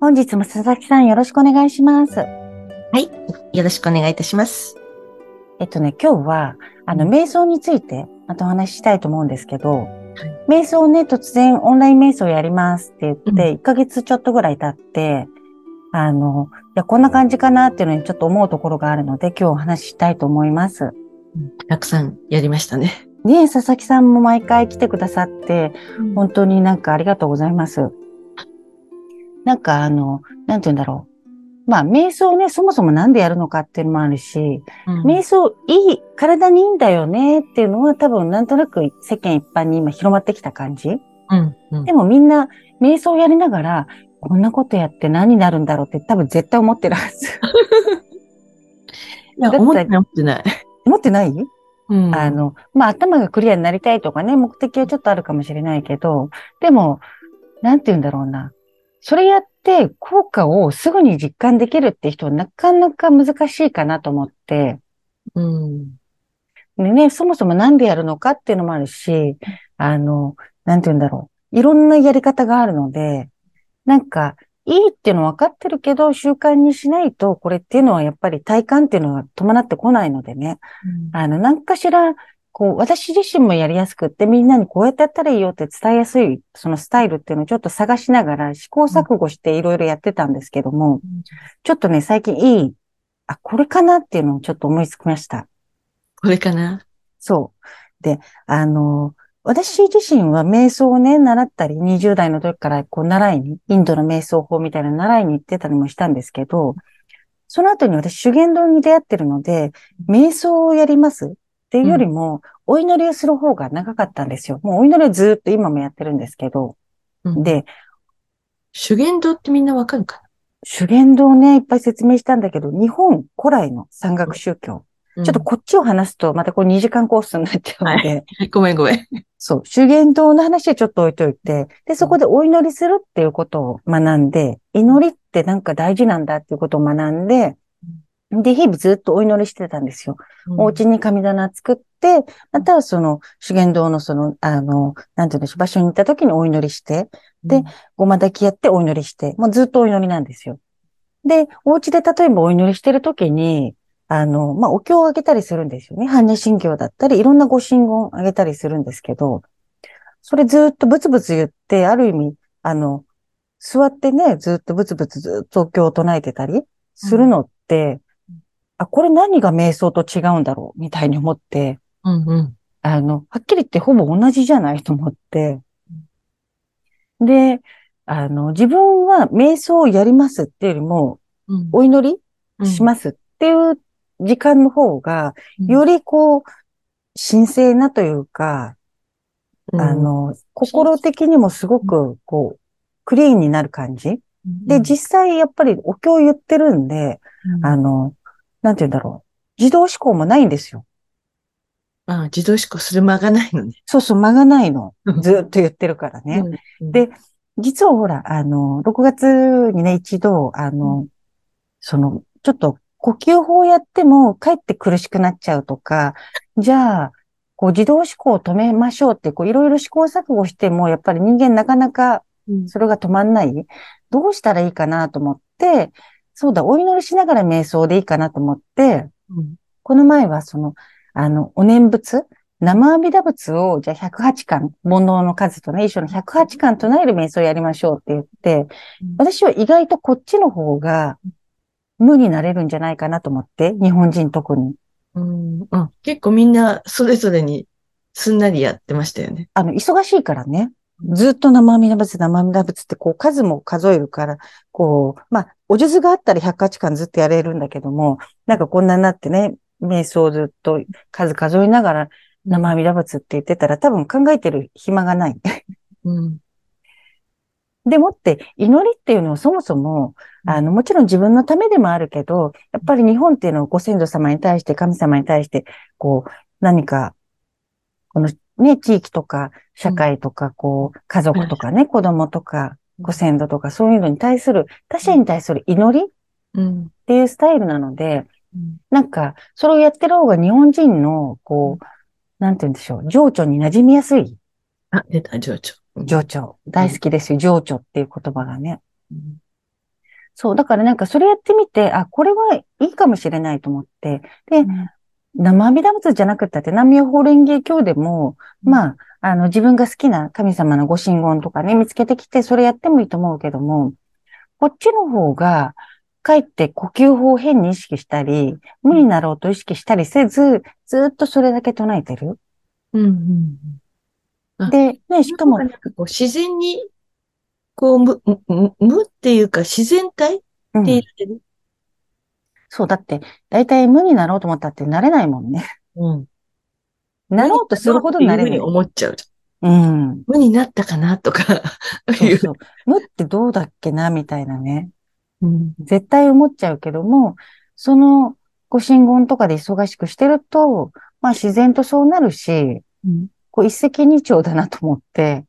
本日も佐々木さんよろしくお願いしますはい。よろしくお願いいたします。えっとね今日はあの瞑想についてまたお話ししたいと思うんですけど、瞑想をね、突然オンライン瞑想やりますって言って、うん1ヶ月ちょっとぐらい経って、あの、いや、こんな感じかなっていうのにちょっと思うところがあるので、今日お話ししたいと思います。たくさんやりましたね。ねえ、佐々木さんも毎回来てくださって、本当になんかありがとうございます。なんかあの、なんて言うんだろう。まあ、瞑想ね、そもそもなんでやるのかっていうのもあるし、うん瞑想いい、体にいいんだよねっていうのは多分なんとなく世間一般に今広まってきた感じ。うんうんでもみんな瞑想やりながら、こんなことやって何になるんだろうって多分絶対思ってるはず。いや、思ってない、思ってない。思ってない、うんあの、まあ、頭がクリアになりたいとかね、目的はちょっとあるかもしれないけど、でも、なんて言うんだろうな。それやって効果をすぐに実感できるって人はなかなか難しいかなと思って、うん。でね、そもそもなんでやるのかっていうのもあるし、あの、なんて言うんだろう。いろんなやり方があるので、なんか、いいっていうの分かってるけど、習慣にしないと、これっていうのはやっぱり体感っていうのは伴ってこないのでね。あの、何かしら、こう、私自身もやりやすくって、みんなにこうやってやったらいいよって伝えやすい、そのスタイルっていうのをちょっと探しながら試行錯誤していろいろやってたんですけども、ちょっとね、最近いい、あ、これかなっていうのをちょっと思いつきました。これかな？そう。で、あの、私自身は瞑想をね、習ったり、20代の時からこう習いに、インドの瞑想法みたいなの習いに行ってたりもしたんですけど、その後に私修験道に出会ってるので、瞑想をやりますっていうよりも、お祈りをする方が長かったんですよ。もうお祈りはずっと今もやってるんですけど、うん。で、修験道ってみんなわかるか修験道ね、いっぱい説明したんだけど、日本古来の山岳宗教。なちょっとこっちを話すと、またこれ2時間コースになっちゃうので、うん ごめんごめん。そう、修験道の話はちょっと置いといて、で、そこでお祈りするっていうことを学んで、祈りってなんか大事なんだっていうことを学んで、で、日々ずっとお祈りしてたんですよ。お家に神棚作って、またはその修験道のその、あの、なんていうんでしょう、場所に行った時にお祈りして、でごま炊きやってお祈りして、もうずっとお祈りなんですよ。で、お家で例えばお祈りしてる時に、あの、まあ、お経をあげたりするんですよね。般若心経だったり、いろんなご神言あげたりするんですけど、それずっとブツブツ言って、ある意味、あの、座ってね、ずっとブツブツずっとお経を唱えてたりするのって、あ、これ何が瞑想と違うんだろう？みたいに思って、うんうん。あの、はっきり言ってほぼ同じじゃないと思って。で、あの、自分は瞑想をやりますっていうよりも、うん。お祈りしますっていう時間の方が、うん。よりこう、神聖なというか、うん。あの、心的にもすごく、こう、クリーンになる感じ。で、実際やっぱりお経を言ってるんで、うん。あの、なんて言うんだろう。自動思考もないんですよ。あ自動思考する間がないのね。そうそう、間がないのう。んずっと言ってるからね。うんで、実はほら、あの、6月にね、一度、あの、その、ちょっと呼吸法やっても、かえって苦しくなっちゃうとか、じゃあ、こう自動思考を止めましょうって、こういろいろ試行錯誤しても、やっぱり人間なかなかうんそれが止まんない。どうしたらいいかなと思って、そうだ、お祈りしながら瞑想でいいかなと思って、うんこの前はその、あの、お念仏、生阿弥陀仏を、じゃあ108巻、煩悩の数とね、一緒の108巻唱える瞑想をやりましょうって言ってうん、私は意外とこっちの方が無になれるんじゃないかなと思って、日本人特に。うんうん結構みんなそれぞれにすんなりやってましたよね。あの、忙しいからね。ずっと生阿弥陀仏、生阿弥陀仏ってこう数も数えるから、こう、まあ、お数があったら108巻ずっとやれるんだけども、なんかこんなになってね、瞑想をずっと数数えながら生阿弥陀仏って言ってたら多分考えてる暇がない。うん。でもって、祈りっていうのはそもそも、うんあの、もちろん自分のためでもあるけど、やっぱり日本っていうのはご先祖様に対して、神様に対して、こう、何か、このね、地域とか、社会とか、こう、家族とかね、子供とか、ご先祖とか、そういうのに対する、他者に対する祈りっうん。ていうスタイルなので、うんなんか、それをやってる方が日本人の、こう、なんて言うんでしょう、情緒に馴染みやすい。あ、出た、情緒。うん情緒。大好きですよ、情緒っていう言葉がね。うんそう、だからなんかそれやってみて、あ、これはいいかもしれないと思って。で、生阿弥陀仏じゃなくったって、南無法蓮華経でも、まあ、あの、自分が好きな神様のご神言とかね、見つけてきて、それやってもいいと思うけども、こっちの方が、かえって呼吸法を変に意識したり、無になろうと意識したりせず、ずっとそれだけ唱えてる。うんうんあで、ね、しかもなん、かこう自然に、こう、無、無無っていうか自然体うんって言ってる？そう、だって、だいたい無になろうと思ったってなれないもんね。うん。なろうとするほどなれないっていうふうに。思っちゃうじゃん。うん。無になったかな？とか。そうそう。無ってどうだっけな、みたいなね。うん絶対思っちゃうけども、そのご神言とかで忙しくしてると、まあ自然とそうなるし、うんこう一石二鳥だなと思って、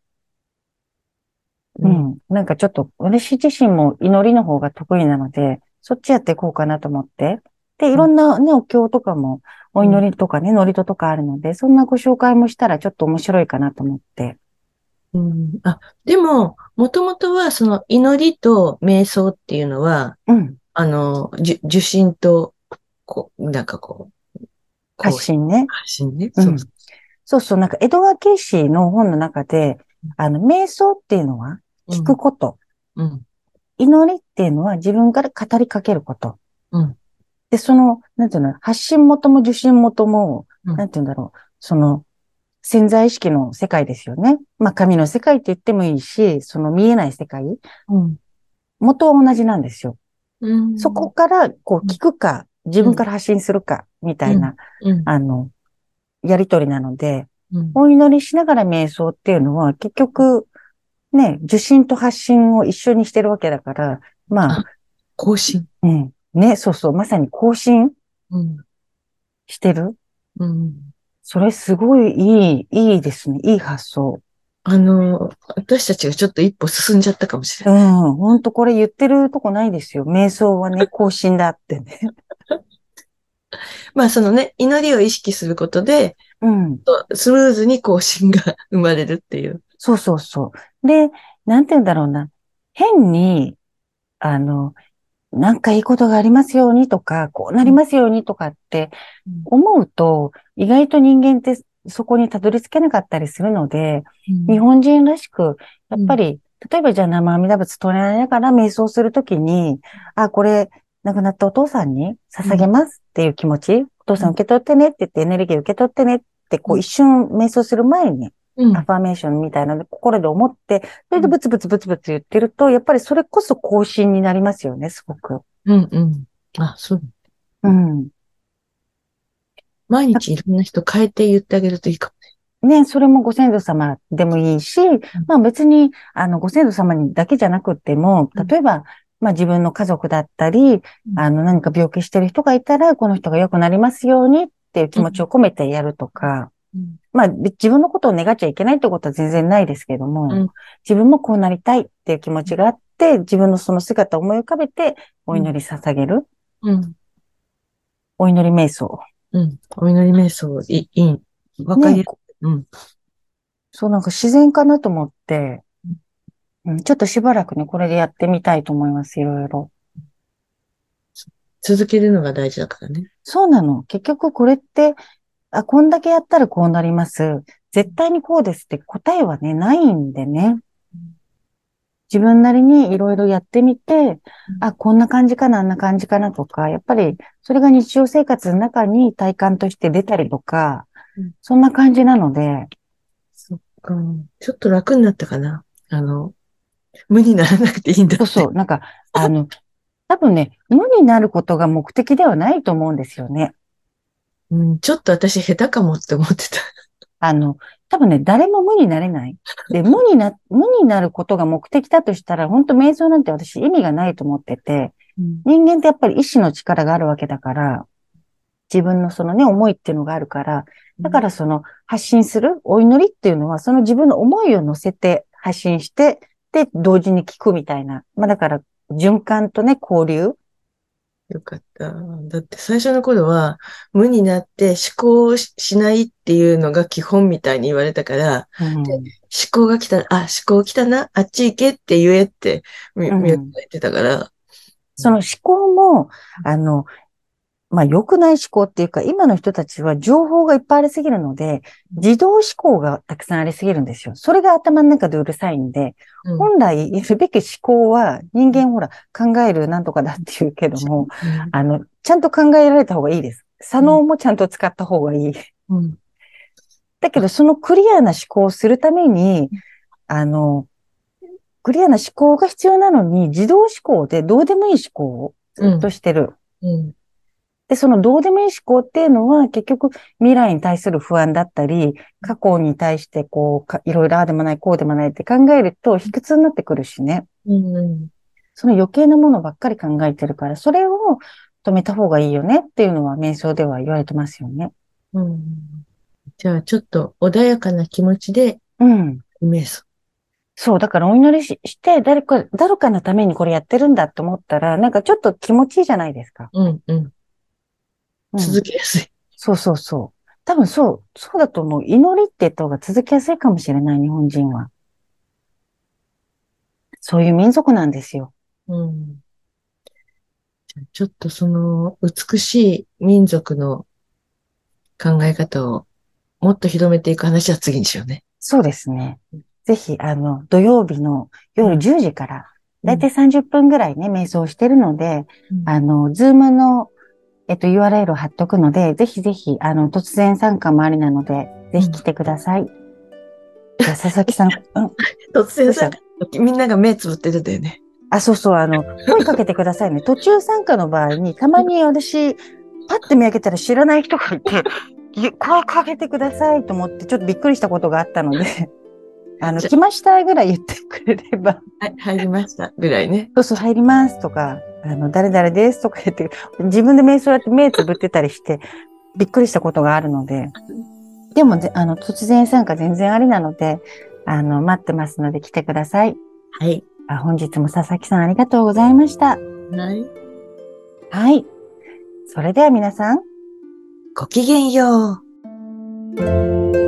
ううんん。なんかちょっと、私自身も祈りの方が得意なので、そっちやっていこうかなと思って。で、いろんなね、お経とかも、お祈りとかね、祝詞とかあるので、そんなご紹介もしたらちょっと面白いかなと思って。うんあ、でも、もともとはその祈りと瞑想っていうのは、うん。あの、受信と、こう、なんかこう、発信ね。発信ね。うんそうそうそう、なんか江戸川慶氏の本の中で、あの、瞑想っていうのは聞くこと。うん。祈りっていうのは自分から語りかけること。うんで、その、なんていうの、発信元も受信元も、うんなんていうんだろう、その、潜在意識の世界ですよね。まあ、神の世界って言ってもいいし、その見えない世界、うん。元は同じなんですよ。うん。そこから、こう、聞くか、自分から発信するか、みたいな、うん。あの、やりとりなので、うん。お祈りしながら瞑想っていうのは、結局、ね、受信と発信を一緒にしてるわけだから、まあ、更新。うん。ね、そうそう、まさに更新うん。してる？うん。それすごいいい、いいですね。いい発想。あの、私たちがちょっと一歩進んじゃったかもしれうない。ん。ほんとこれ言ってるとこないですよ。瞑想はね、更新だってね。まあそのね、祈りを意識することで、うん。スムーズに更新が生まれるっていう。そうそうそう。で、なんて言うんだろうな。変に、あの、なんかいいことがありますようにとか、こうなりますようにとかって思うと、意外と人間ってそこにたどり着けなかったりするので、日本人らしく、やっぱり、例えばじゃあ生阿弥陀仏唱えながら瞑想するときに、あ、これ、亡くなったお父さんに捧げますっていう気持ち、お父さん。受け取ってねって言ってエネルギー受け取ってねって、こううん。一瞬瞑想する前に、うんアファーメーションみたいなので心で思って、それでブツブツブツブツ言ってると、やっぱりそれこそ更新になりますよね、すごく。うんうん。あ、そう。うん。毎日いろんな人変えて言ってあげるといいかね、それもご先祖様でもいいし、まあ別に、あの、ご先祖様にだけじゃなくっても、うん例えば、まあ自分の家族だったり、んあの、何か病気してる人がいたら、この人が良くなりますようにっていう気持ちを込めてやるとか、うんまあ自分のことを願っちゃいけないってことは全然ないですけども、うん自分もこうなりたいっていう気持ちがあって、自分のその姿を思い浮かべて、お祈り捧げる、うん。お祈り瞑想。うん。お祈り瞑想、いい、いい。わかりやすい。うん。そうなんか自然かなと思って、うん、ちょっとしばらくね、これでやってみたいと思います、いろいろ。続けるのが大事だからね。そうなの。結局これって、あ、こんだけやったらこうなります。絶対にこうですって答えはね、ないんでね。自分なりにいろいろやってみて、あ、こんな感じかな、あんな感じかなとか、やっぱりそれが日常生活の中に体感として出たりとかうん、そんな感じなので、そっか。ちょっと楽になったかな。あの、無にならなくていいんだって。そうそう、なんか、あの、多分ね、無になることが目的ではないと思うんですよね。うん。ちょっと私下手かもって思ってた。あの、多分ね、誰も無になれない。で、無にな、無になることが目的だとしたら、本当瞑想なんて私意味がないと思ってて、うん人間ってやっぱり意志の力があるわけだから、自分のそのね、思いっていうのがあるから、だからその発信するお祈りっていうのは、その自分の思いを乗せて発信して、で、同時に聞くみたいな。まあだから、循環とね、交流。よかった。だって最初の頃は無になって思考ししないっていうのが基本みたいに言われたから、うん。思考が来たら、あ、思考来たな、あっち行けって言えって、言ってたから、その思考も、あの、まあ良くない思考っていうか、今の人たちは情報がいっぱいありすぎるので、自動思考がたくさんありすぎるんですよ。それが頭の中でうるさいんで、うん本来いるべき思考は人間ほら考えるなんとかだって言うけども、あの、ちゃんと考えられた方がいいです。左脳もちゃんと使った方がいい。うんだけど、そのクリアな思考をするために、あの、クリアな思考が必要なのに、自動思考でどうでもいい思考をずっとしてる。うんで、そのどうでもいい思考っていうのは結局未来に対する不安だったり、過去に対してこうか、いろいろああでもない、こうでもないって考えると卑屈になってくるしね。うんうんその余計なものばっかり考えてるから、それを止めた方がいいよねっていうのは瞑想では言われてますよね。うんじゃあ、ちょっと穏やかな気持ちで、うん。瞑想。そう、だからお祈りしして、誰か、誰かのためにこれやってるんだと思ったら、なんかちょっと気持ちいいじゃないですか。うん、うん。うん続けやすい。そうそうそう。多分そう、そうだと思う。祈りって言った方が続きやすいかもしれない、日本人は。そういう民族なんですよ。うん。じゃあちょっとその美しい民族の考え方をもっと広めていく話は次にしようね。そうですね。ぜひ、あの、土曜日の夜10時から、うんだいたい30分ぐらいね、瞑想してるので、うんあの、ズームの、えっと、URL を貼っとくので、ぜひぜひ、あの、突然参加もありなので、ぜひ来てください。じゃあ、佐々木さん、うん。突然さど、みんなが目つぶってるんだよね。あ、そうそう、あの、声かけてくださいね。途中参加の場合に、たまに私、パッて見上げたら知らない人がいて、声かけてくださいと思って、ちょっとびっくりしたことがあったので、あの、来ましたぐらい言ってくれれば、はい、入りました。ぐらいね。そうそう、入りますとか、あの、誰々ですとか言って、自分で瞑想やって目つぶってたりして、びっくりしたことがあるので、でもぜ、あの、突然参加全然ありなので、あの、待ってますので来てください。はい。あ本日も佐々木さんありがとうございました。はい。はい。それでは皆さん、ごきげんよう。